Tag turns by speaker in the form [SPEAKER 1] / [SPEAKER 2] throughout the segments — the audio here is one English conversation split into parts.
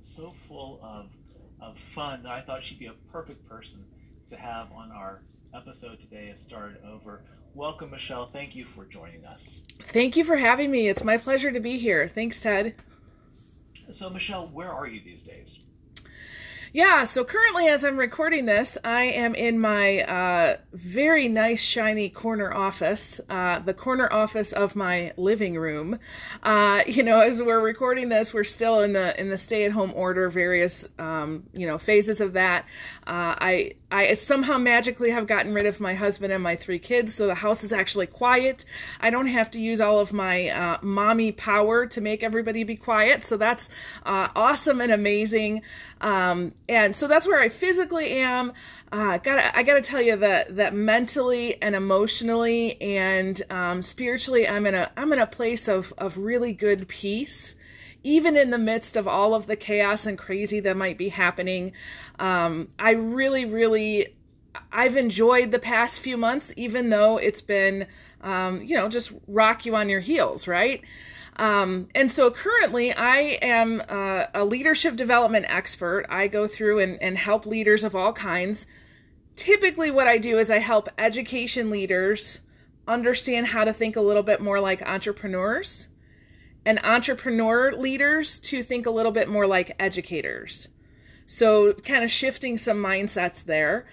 [SPEAKER 1] and so full of, of fun that I thought she'd be a perfect person to have on our episode today of Started Over. Welcome, Michelle. Thank you for joining us.
[SPEAKER 2] Thank you for having me. It's my pleasure to be here. Thanks, Ted.
[SPEAKER 1] So, Michelle, where are you these days?
[SPEAKER 2] Yeah, so currently, as I'm recording this, I am in my uh, very nice, shiny corner office, uh, the corner office of my living room. Uh, you know, as we're recording this, we're still in the in the stay at home order, various um, you know phases of that. Uh, I I somehow magically have gotten rid of my husband and my three kids, so the house is actually quiet. I don't have to use all of my uh, mommy power to make everybody be quiet, so that's uh, awesome and amazing. Um, and so that's where I physically am. Uh, gotta, I gotta tell you that that mentally and emotionally and um, spiritually, I'm in a I'm in a place of of really good peace even in the midst of all of the chaos and crazy that might be happening. Um, I really, really, I've enjoyed the past few months, even though it's been, um, you know, just rock you on your heels, right? Um, and so currently, I am uh, a leadership development expert. I go through and, and help leaders of all kinds. Typically, what I do is I help education leaders understand how to think a little bit more like entrepreneurs and entrepreneur leaders to think a little bit more like educators. So, kind of shifting some mindsets there.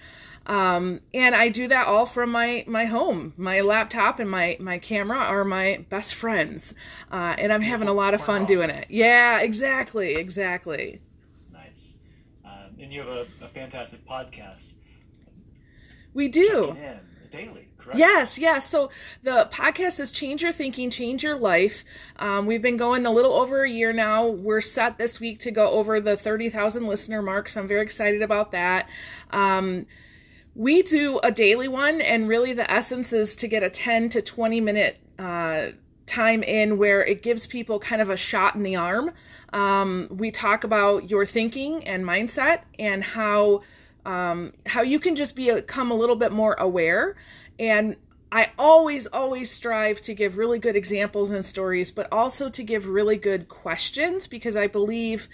[SPEAKER 2] Um, and I do that all from my my home. My laptop and my my camera are my best friends, uh, and I'm having a lot of fun doing it. Yeah, exactly, exactly.
[SPEAKER 1] Nice. Um, and you have a, a, fantastic podcast.
[SPEAKER 2] We do.
[SPEAKER 1] Daily. Correct?
[SPEAKER 2] Yes, yes. So the podcast is Change Your Thinking, Change Your Life. Um, we've been going a little over a year now. We're set this week to go over the 30,000 listener mark, so I'm very excited about that. Um, we do a daily one, and really the essence is to get a 10 to 20 minute uh, time in where it gives people kind of a shot in the arm. Um, we talk about your thinking and mindset and how um, how you can just become a little bit more aware. And I always, always strive to give really good examples and stories, but also to give really good questions because I believe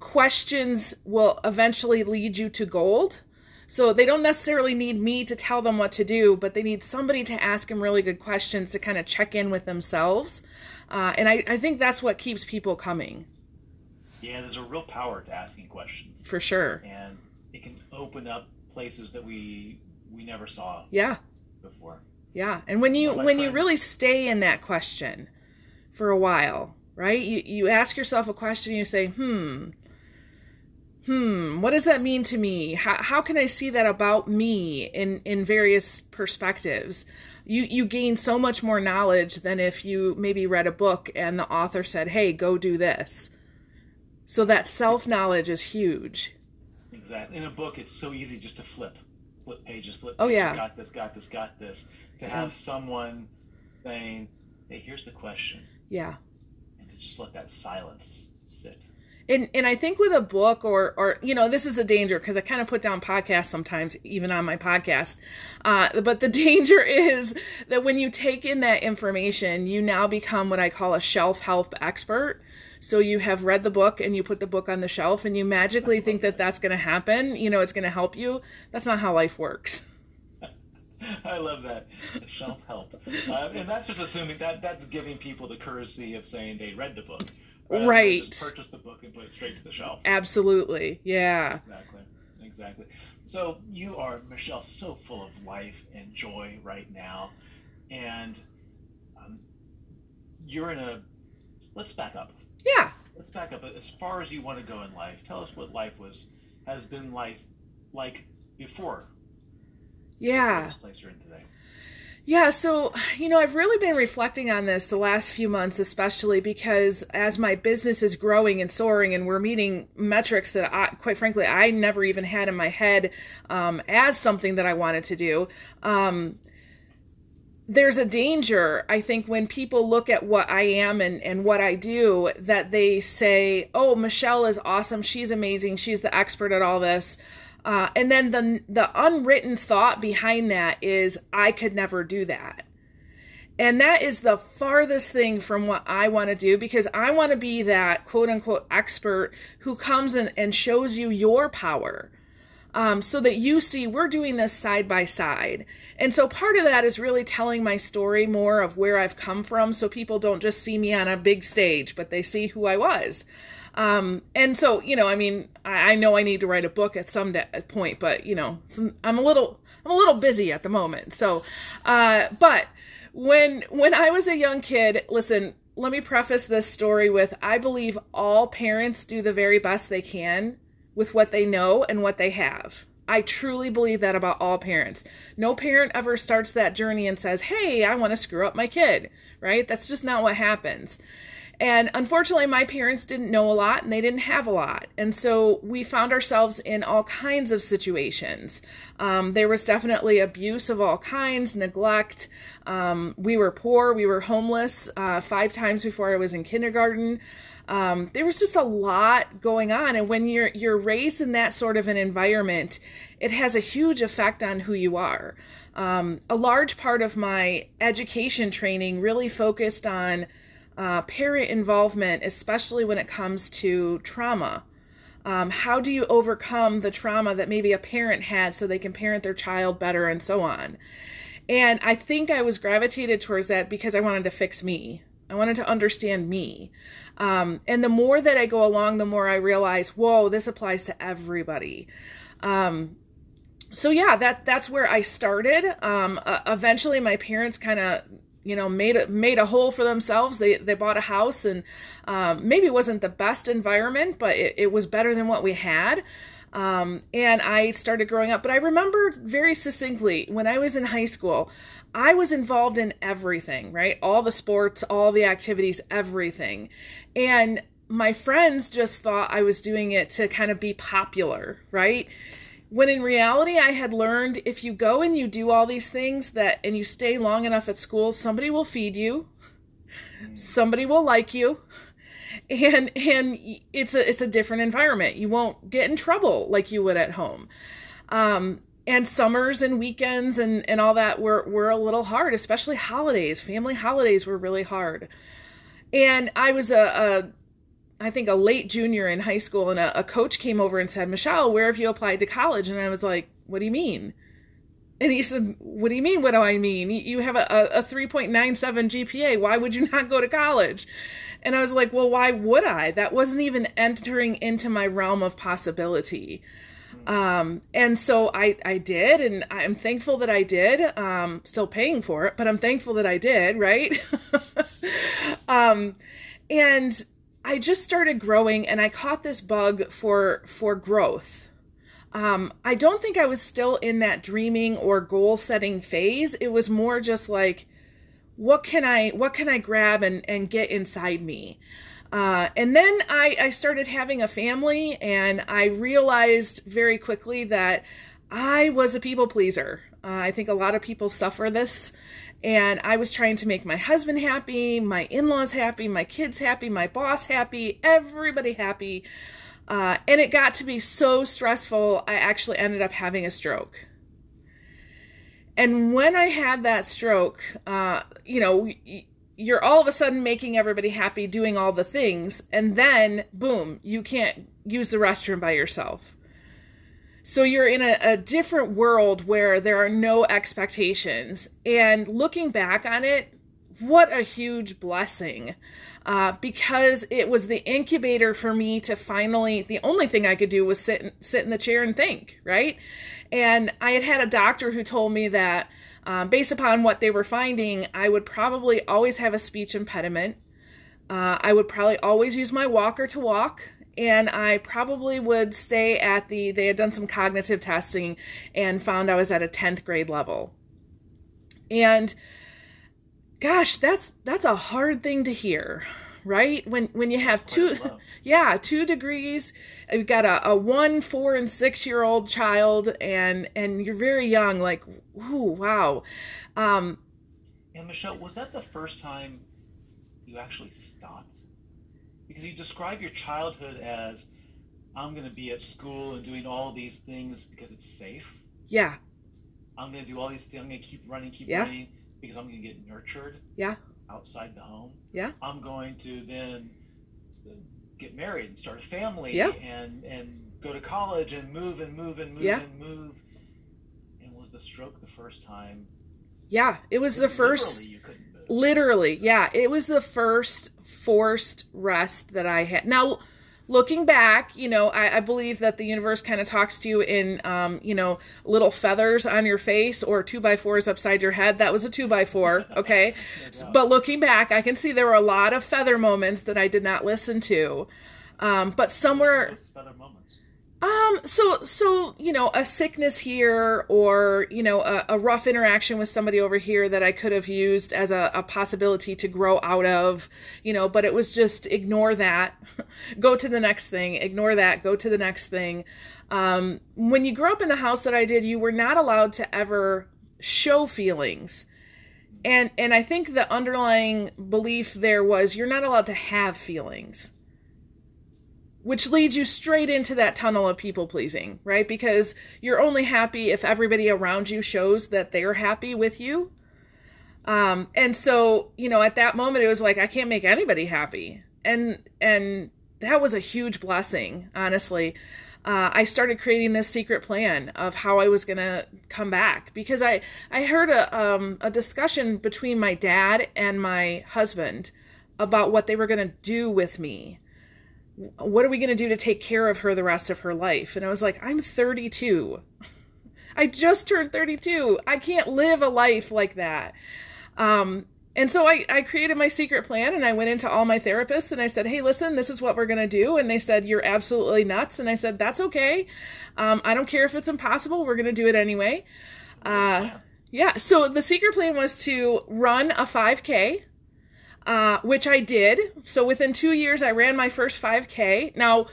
[SPEAKER 2] questions will eventually lead you to gold. So they don't necessarily need me to tell them what to do, but they need somebody to ask them really good questions to kind of check in with themselves. Uh, and I, I think that's what keeps people coming.
[SPEAKER 1] Yeah, there's a real power to asking questions.
[SPEAKER 2] For sure.
[SPEAKER 1] And it can open up places that we we never saw.
[SPEAKER 2] Yeah.
[SPEAKER 1] Before.
[SPEAKER 2] Yeah, and when you when friends. you really stay in that question for a while, right? You you ask yourself a question, you say, hmm hmm, what does that mean to me? How, how can I see that about me in, in various perspectives? You, you gain so much more knowledge than if you maybe read a book and the author said, hey, go do this. So that self knowledge is huge.
[SPEAKER 1] Exactly. In a book, it's so easy just to flip, flip pages, flip. pages.
[SPEAKER 2] Oh, yeah.
[SPEAKER 1] Got this, got this, got this. To have someone saying, hey, here's the question.
[SPEAKER 2] Yeah.
[SPEAKER 1] And to just let that silence sit
[SPEAKER 2] and and I think with a book or or you know this is a danger because I kind of put down podcasts sometimes even on my podcast, uh, but the danger is that when you take in that information, you now become what I call a shelf help expert. So you have read the book and you put the book on the shelf and you magically think that that's going to happen. You know, it's going to help you. That's not how life works.
[SPEAKER 1] I love that shelf help, uh, and that's just assuming that that's giving people the courtesy of saying they read the book
[SPEAKER 2] right.
[SPEAKER 1] Just purchase the book and put it straight to the shelf.
[SPEAKER 2] Absolutely. Yeah.
[SPEAKER 1] Exactly. Exactly. So you are Michelle, so full of life and joy right now, and um, you're in a. Let's back up.
[SPEAKER 2] Yeah.
[SPEAKER 1] Let's back up as far as you want to go in life. Tell us what life was has been life like before.
[SPEAKER 2] Yeah.
[SPEAKER 1] Place you're in today.
[SPEAKER 2] Yeah, so, you know, I've really been reflecting on this the last few months, especially because as my business is growing and soaring and we're meeting metrics that I, quite frankly, I never even had in my head um, as something that I wanted to do. Um, there's a danger, I think, when people look at what I am and, and what I do, that they say, oh, Michelle is awesome. She's amazing. She's the expert at all this. Uh, and then the the unwritten thought behind that is I could never do that. And that is the farthest thing from what I want to do because I want to be that quote unquote expert who comes in and shows you your power. Um, so that you see we're doing this side by side. And so part of that is really telling my story more of where I've come from so people don't just see me on a big stage, but they see who I was. Um, and so, you know, I mean, I, I, know I need to write a book at some de- point, but you know, some, I'm a little, I'm a little busy at the moment. So, uh, but when, when I was a young kid, listen, let me preface this story with, I believe all parents do the very best they can with what they know and what they have. I truly believe that about all parents. No parent ever starts that journey and says, Hey, I want to screw up my kid, right? That's just not what happens. And unfortunately, my parents didn't know a lot and they didn't have a lot. And so we found ourselves in all kinds of situations. Um, there was definitely abuse of all kinds, neglect. Um, we were poor, we were homeless uh, five times before I was in kindergarten. Um, there was just a lot going on. And when you're, you're raised in that sort of an environment, it has a huge effect on who you are. Um, a large part of my education training really focused on uh, parent involvement, especially when it comes to trauma. Um, how do you overcome the trauma that maybe a parent had so they can parent their child better and so on? And I think I was gravitated towards that because I wanted to fix me. I wanted to understand me. Um, and the more that I go along, the more I realize, whoa, this applies to everybody. Um, so yeah, that that's where I started. Um, uh, eventually, my parents kind of you know made a made a hole for themselves. They they bought a house and um, maybe it wasn't the best environment but it, it was better than what we had. Um, and i started growing up but i remember very succinctly when i was in high school i was involved in everything right? All the sports all the activities everything. And my friends just thought i was doing it to kind of be popular right when in reality i had learned if you go and you do all these things that and you stay long enough at school somebody will feed you somebody will like you and and it's a it's a different environment. You won't get in trouble like you would at home. Um and summers and weekends and and all that were were a little hard especially holidays. Family holidays were really hard. And i was a, a I think a late junior in high school, and a, a, coach came over and said, Michelle, where have you applied to college? And I was like, What do you mean? And he said, What do you mean? What do I mean? You have a, a 3.97 GPA. Why would you not go to college? And I was like, Well, why would I? That wasn't even entering into my realm of possibility. Um, and so I, I did, and I'm thankful that I did. Um, still paying for it, but I'm thankful that I did, right? um, and I just started growing and I caught this bug for for growth. Um, I don't think I was still in that dreaming or goal setting phase. It was more just like, what can I what can I grab and and get inside me. Uh, and then I, I started having a family, and I realized very quickly that I was a people pleaser. Uh, I think a lot of people suffer this and I was trying to make my husband happy, my in laws happy, my kids happy, my boss happy, everybody happy. Uh, and it got to be so stressful, I actually ended up having a stroke. And when I had that stroke, uh, you know, you're all of a sudden making everybody happy, doing all the things, and then boom, you can't use the restroom by yourself. So you're in a, a, different world where there are no expectations. And looking back on it, what a huge blessing. Uh, because it was the incubator for me to finally, the only thing I could do was sit, sit in the chair and think, right? And I had had a doctor who told me that um, based upon what they were finding, I would probably always have a speech impediment. Uh, I would probably always use my walker to walk and I probably would stay at the, they had done some cognitive testing and found I was at a 10th grade level. And gosh, that's, that's a hard thing to hear, right? When, when you have two, yeah, two degrees, you've got a, a one, four, and six year old child and, and you're very young, like, ooh, wow. Um,
[SPEAKER 1] and Michelle, was that the first time you actually stopped? Because you describe your childhood as I'm going to be at school and doing all these things because it's safe.
[SPEAKER 2] Yeah.
[SPEAKER 1] I'm going to do all these things. I'm going to keep running, keep
[SPEAKER 2] yeah.
[SPEAKER 1] running because I'm going to get nurtured
[SPEAKER 2] Yeah.
[SPEAKER 1] outside the home.
[SPEAKER 2] Yeah.
[SPEAKER 1] I'm going to then get married and start a family
[SPEAKER 2] Yeah.
[SPEAKER 1] and and go to college and move and move and move
[SPEAKER 2] Yeah.
[SPEAKER 1] and move. And was the stroke the first time?
[SPEAKER 2] Yeah. It was the first.
[SPEAKER 1] Literally, you couldn't move.
[SPEAKER 2] Literally, yeah. It was the first forced rest that I had. Now, looking back, you know, I, I believe that the universe kind of talks to you in, um, you know, little feathers on your face or two by fours upside your head. That was a two by four, okay?
[SPEAKER 1] No
[SPEAKER 2] but looking back, I can see there were a lot of feather moments that I did not listen to. Um, but somewhere. Um, so so you know, a sickness here, or you know, a, a rough interaction with somebody over here that I could have used as a, a possibility to grow out of, you know, but it was just ignore that, go to the next thing, ignore that, go to the next thing. Um, when you grew up in the house that I did, you were not allowed to ever show feelings. And and I think the underlying belief there was you're not allowed to have feelings which leads you straight into that tunnel of people pleasing, right? Because you're only happy if everybody around you shows that they're happy with you. Um, and so, you know, at that moment it was like I can't make anybody happy. And and that was a huge blessing, honestly. Uh, I started creating this secret plan of how I was gonna come back because I I heard a um, a discussion between my dad and my husband about what they were gonna do with me what are we going to do to take care of her the rest of her life? And I was like, I'm 32. I just turned 32. I can't live a life like that. Um, and so I, I created my secret plan and I went into all my therapists and I said, Hey, listen, this is what we're going to do. And they said, You're absolutely nuts. And I said, That's okay. Um, I don't care if it's impossible. We're going to do it anyway. Uh, yeah. So the secret plan was to run a 5K uh, which I did. So within two years, I ran my first 5K. Now,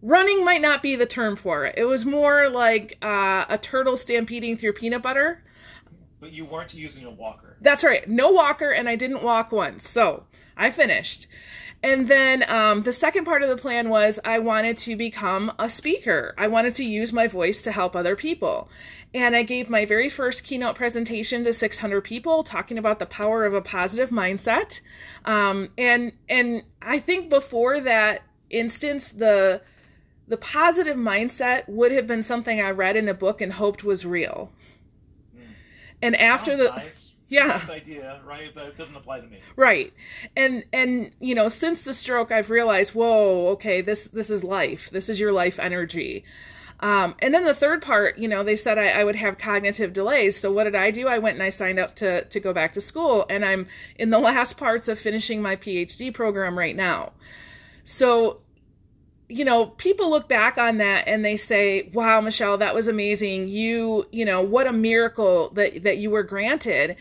[SPEAKER 2] running might not be the term for it. It was more like uh, a turtle stampeding through peanut butter.
[SPEAKER 1] But you weren't using a walker.
[SPEAKER 2] That's right, no walker, and I didn't walk once. So I finished. And then um, the second part of the plan was I wanted to become a speaker. I wanted to use my voice to help other people. And I gave my very first keynote presentation to 600 people, talking about the power of a positive mindset. Um, and and I think before that instance, the the positive mindset would have been something I read in a book and hoped was real. And after
[SPEAKER 1] Sounds
[SPEAKER 2] the
[SPEAKER 1] nice.
[SPEAKER 2] Yeah.
[SPEAKER 1] Nice idea, right? But it doesn't apply to me.
[SPEAKER 2] Right. And and you know, since the stroke I've realized, whoa, okay, this this is life. This is your life energy. Um, and then the third part, you know, they said I, I would have cognitive delays. So what did I do? I went and I signed up to to go back to school, and I'm in the last parts of finishing my PhD program right now. So, you know, people look back on that and they say, "Wow, Michelle, that was amazing. You, you know, what a miracle that that you were granted."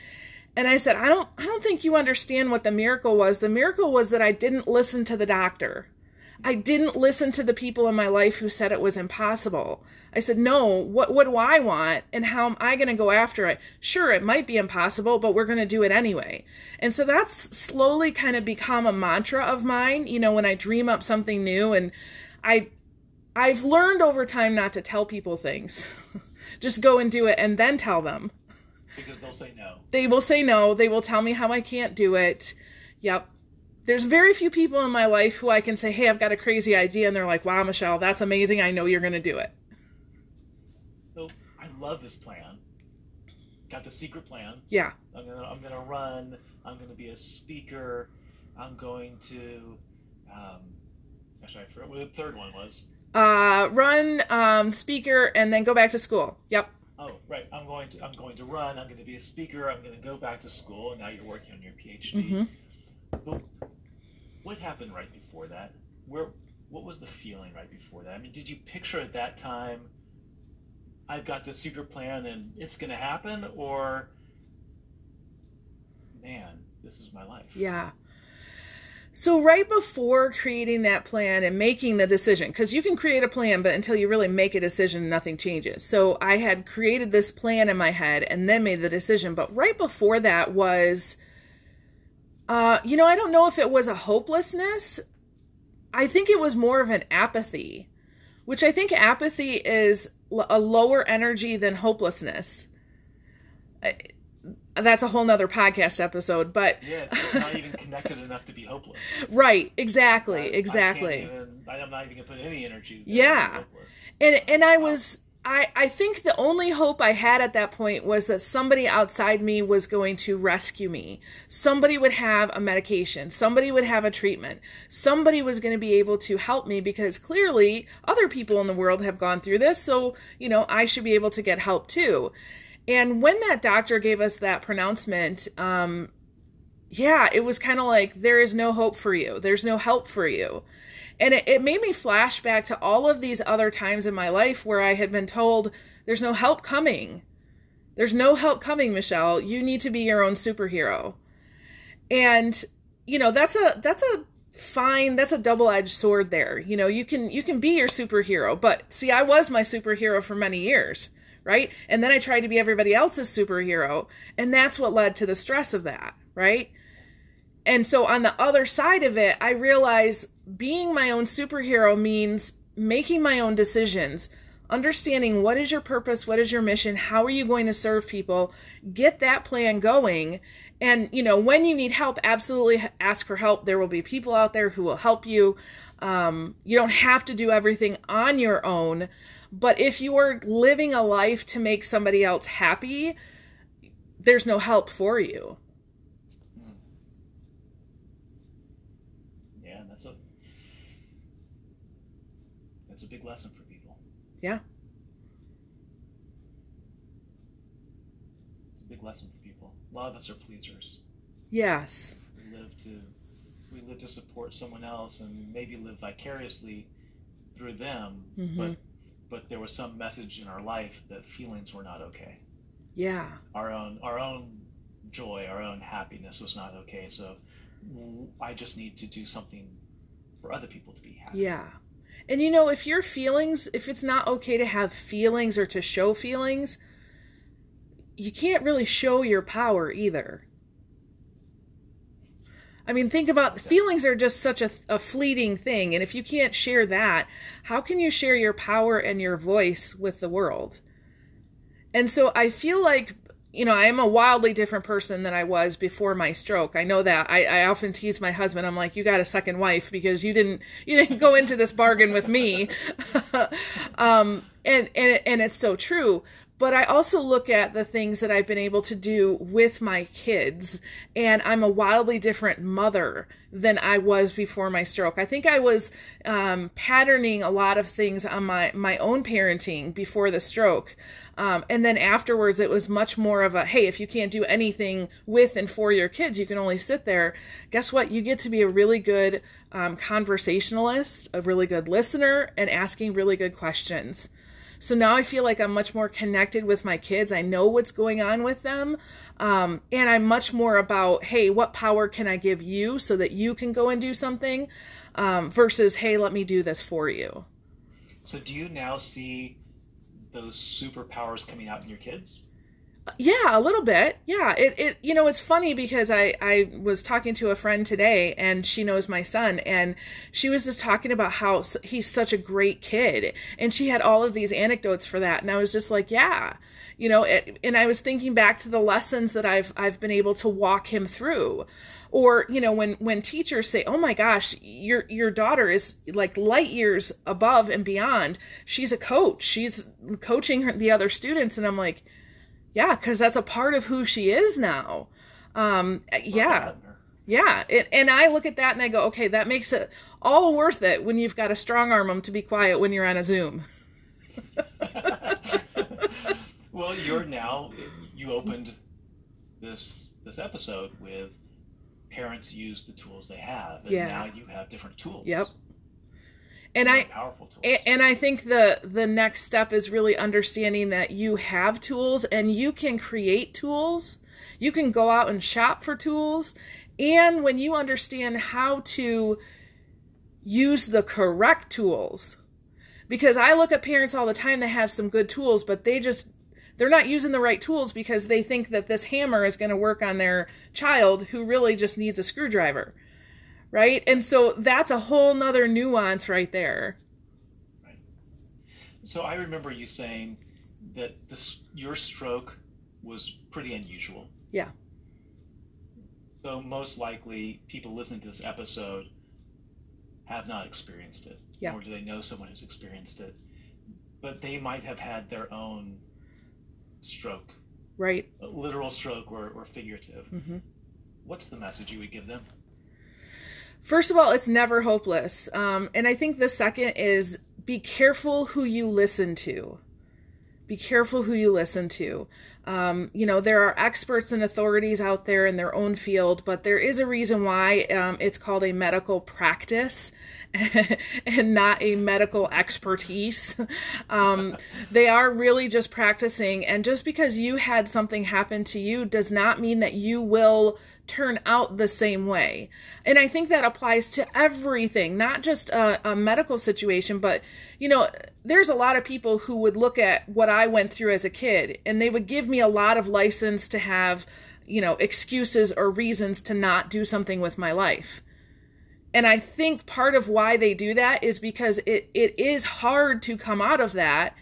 [SPEAKER 2] And I said, "I don't I don't think you understand what the miracle was. The miracle was that I didn't listen to the doctor. I didn't listen to the people in my life who said it was impossible. I said, "No, what what do I want and how am I going to go after it? Sure, it might be impossible, but we're going to do it anyway." And so that's slowly kind of become a mantra of mine, you know, when I dream up something new and I I've learned over time not to tell people things. Just go and do it and then tell them.
[SPEAKER 1] Because they'll say no.
[SPEAKER 2] They will say no. They will tell me how I can't do it. Yep. There's very few people in my life who I can say, hey, I've got a crazy idea. And they're like, wow, Michelle, that's amazing. I know you're going to do it.
[SPEAKER 1] So I love this plan. Got the secret plan.
[SPEAKER 2] Yeah.
[SPEAKER 1] I'm gonna I'm gonna run. I'm gonna be a speaker. I'm going to. Um, actually, I forgot what the third one was.
[SPEAKER 2] Uh, run, um, speaker, and then go back to school. Yep.
[SPEAKER 1] Oh, right. I'm going to I'm going to run. I'm going to be a speaker. I'm going to go back to school. And now you're working on your PhD.
[SPEAKER 2] Mm-hmm.
[SPEAKER 1] But what happened right before that? Where what was the feeling right before that? I mean, did you picture at that time I've got this super plan and it's going to happen or man, this is my life.
[SPEAKER 2] Yeah. So, right before creating that plan and making the decision, because you can create a plan, but until you really make a decision, nothing changes. So, I had created this plan in my head and then made the decision. But right before that was, uh, you know, I don't know if it was a hopelessness. I think it was more of an apathy, which I think apathy is a lower energy than hopelessness. I- that's a whole nother podcast episode. But
[SPEAKER 1] yeah, it's not even connected enough to be hopeless.
[SPEAKER 2] Right. Exactly.
[SPEAKER 1] I,
[SPEAKER 2] exactly.
[SPEAKER 1] I I'm not even gonna put any energy.
[SPEAKER 2] Yeah. And and I was I, I think the only hope I had at that point was that somebody outside me was going to rescue me. Somebody would have a medication. Somebody would have a treatment. Somebody was going to be able to help me because clearly other people in the world have gone through this. So, you know, I should be able to get help too. And when that doctor gave us that pronouncement, um, yeah, it was kind of like, there is no hope for you. There's no help for you. And it, it made me flash back to all of these other times in my life where I had been told, there's no help coming. There's no help coming, Michelle. You need to be your own superhero. And, you know, that's a, that's a, fine that's a double-edged sword there you know you can you can be your superhero but see i was my superhero for many years right and then i tried to be everybody else's superhero and that's what led to the stress of that right and so on the other side of it i realize being my own superhero means making my own decisions, understanding what is your purpose, what is your mission, how are you going to serve people, get that plan going. And, you know, when you need help, absolutely ask for help. There will be people out there who will help you. Um, you don't have to do everything on your own. But if you are living a life to make somebody else happy, there's no help for you.
[SPEAKER 1] big lesson for people.
[SPEAKER 2] Yeah.
[SPEAKER 1] It's a big lesson for people. A lot of us are pleasers.
[SPEAKER 2] Yes.
[SPEAKER 1] We live to we live to support someone else and maybe live vicariously through them, mm-hmm. but but there was some message in our life that feelings were not okay.
[SPEAKER 2] Yeah.
[SPEAKER 1] Our own our own joy, our own happiness was not okay. So I just need to do something for other people to be happy.
[SPEAKER 2] Yeah. And you know, if your feelings, if it's not okay to have feelings or to show feelings, you can't really show your power either. I mean, think about feelings are just such a, a fleeting thing. And if you can't share that, how can you share your power and your voice with the world? And so I feel like you know, I am a wildly different person than I was before my stroke. I know that. I, I often tease my husband. I'm like, you got a second wife because you didn't you didn't go into this bargain with me. um, and and and it's so true but I also look at the things that I've been able to do with my kids, and I'm a wildly different mother than I was before my stroke. I think I was um, patterning a lot of things on my my own parenting before the stroke, um, and then afterwards it was much more of a hey, if you can't do anything with and for your kids, you can only sit there. Guess what? You get to be a really good um, conversationalist, a really good listener, and asking really good questions. So now I feel like I'm much more connected with my kids. I know what's going on with them. Um, and I'm much more about, hey, what power can I give you so that you can go and do something um, versus, hey, let me do this for you.
[SPEAKER 1] So do you now see those superpowers coming out in your kids?
[SPEAKER 2] Yeah, a little bit. Yeah, it, it you know it's funny because I I was talking to a friend today and she knows my son and she was just talking about how he's such a great kid and she had all of these anecdotes for that and I was just like, yeah, you know, it, and I was thinking back to the lessons that I've I've been able to walk him through or you know when when teachers say oh my gosh your your daughter is like light years above and beyond. She's a coach. She's coaching her, the other students. And i'm like yeah, because that's a part of who she is now. Um, yeah. Yeah. It, and I look at that and I go, okay, that makes it all worth it when you've got to strong arm them to be quiet when you're on a Zoom.
[SPEAKER 1] well, you're now, you opened this, this episode with parents use the tools they have. And yeah. now you have different tools.
[SPEAKER 2] Yep and I and I think the the next step is really understanding that you have tools and you can create tools. You can go out and shop for tools, and when you understand how to use the correct tools, because I look at parents all the time that have some good tools, but they just they're not using the right tools because they think that this hammer is going to work on their child who really just needs a screwdriver right? And so that's a whole nother nuance right there.
[SPEAKER 1] Right. So I remember you saying that this your stroke was pretty unusual.
[SPEAKER 2] Yeah.
[SPEAKER 1] So most likely, people listening to this episode have not experienced it,
[SPEAKER 2] Yeah.
[SPEAKER 1] nor do they know someone who's experienced it. But they might have had their own stroke,
[SPEAKER 2] Right.
[SPEAKER 1] literal stroke or, or figurative.
[SPEAKER 2] Mm-hmm.
[SPEAKER 1] What's the message you would give them?
[SPEAKER 2] First of all, it's never hopeless. Um, and I think the second is be careful who you listen to. Be careful who you listen to. Um, you know, there are experts and authorities out there in their own field, but there is a reason why um, it's called a medical practice and not a medical expertise. Um, they are really just practicing. And just because you had something happen to you does not mean that you will turn out the same way. And I think that applies to everything, not just a, a, medical situation, but you know, there's a lot of people who would look at what I went through as a kid and they would give me a lot of license to have, you know, excuses or reasons to not do something with my life. And I think part of why they do that is because it, it is hard to come out of that.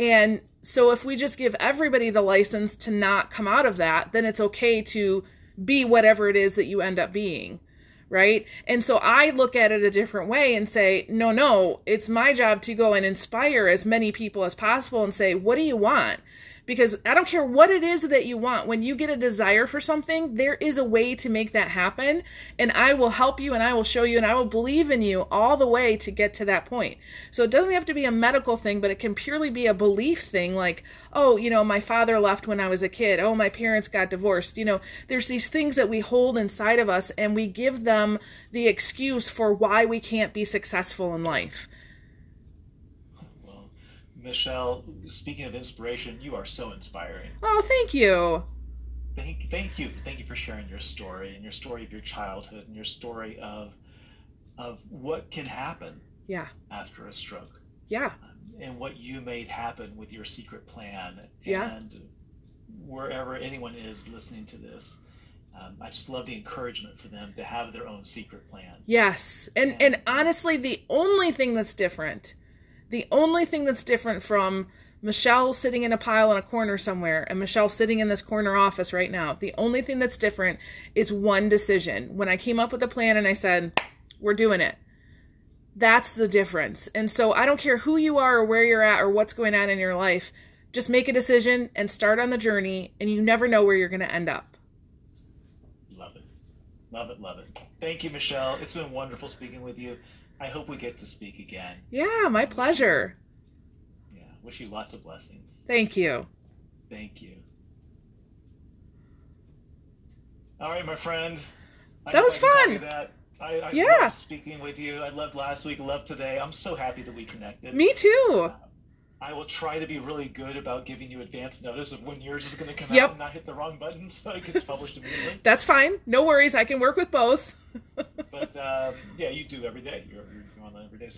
[SPEAKER 2] And so if we just give everybody the license to not come out of that, then it's okay to be whatever it is that you end up being right? And so i look at it a different way and say no no it's my job to go and inspire as many people as possible and say what do you want because i don't care what it is that you want when you get a desire for something there is a way to make that happen and i will help you and i will show you and i will believe in you all the way to get to that point so it doesn't have to be a medical thing but it can purely be a belief thing like oh, you know, my father left when I was a kid. Oh, my parents got divorced. You know, there's these things that we hold inside of us and we give them the excuse for why we can't be successful in life.
[SPEAKER 1] Michelle, speaking of inspiration, you are so inspiring.
[SPEAKER 2] Oh, thank you.
[SPEAKER 1] Thank, thank you. Thank you for sharing your story and your story of your childhood and your story of of what can happen
[SPEAKER 2] Yeah.
[SPEAKER 1] after a stroke.
[SPEAKER 2] Yeah.
[SPEAKER 1] and what you made happen with your secret plan.
[SPEAKER 2] Yeah.
[SPEAKER 1] And wherever anyone is listening to this, um, I just love the encouragement for them to have their own secret plan.
[SPEAKER 2] Yes. And and honestly, the only thing that's different, the only thing that's different from Michelle sitting in a pile in a corner somewhere and Michelle sitting in this corner office right now, the only thing that's different is one decision. When I came up with the plan and I said, "We're doing it." That's the difference. And so I don't care who you are or where you're at or what's going on in your life. Just make a decision and start on the journey, and you never know where you're going to end up.
[SPEAKER 1] Love it. Love it. Love it. Thank you, Michelle. It's been wonderful speaking with you. I hope we get to speak again.
[SPEAKER 2] Yeah, my pleasure.
[SPEAKER 1] Yeah. Wish you lots of blessings.
[SPEAKER 2] Thank you.
[SPEAKER 1] Thank you. All right, my friend. I
[SPEAKER 2] That was
[SPEAKER 1] I can tell
[SPEAKER 2] fun.
[SPEAKER 1] That. I, I
[SPEAKER 2] Yeah.
[SPEAKER 1] speaking with you. I loved last week. Loved today. I'm so happy that we connected.
[SPEAKER 2] Me too.
[SPEAKER 1] I will try to be really good about giving you advance notice of when yours is going to come
[SPEAKER 2] Yep.
[SPEAKER 1] out and not hit the wrong button so it gets published immediately.
[SPEAKER 2] That's fine. No worries. I can work with both.
[SPEAKER 1] But um, yeah, you do every day. You're, you're online every day. So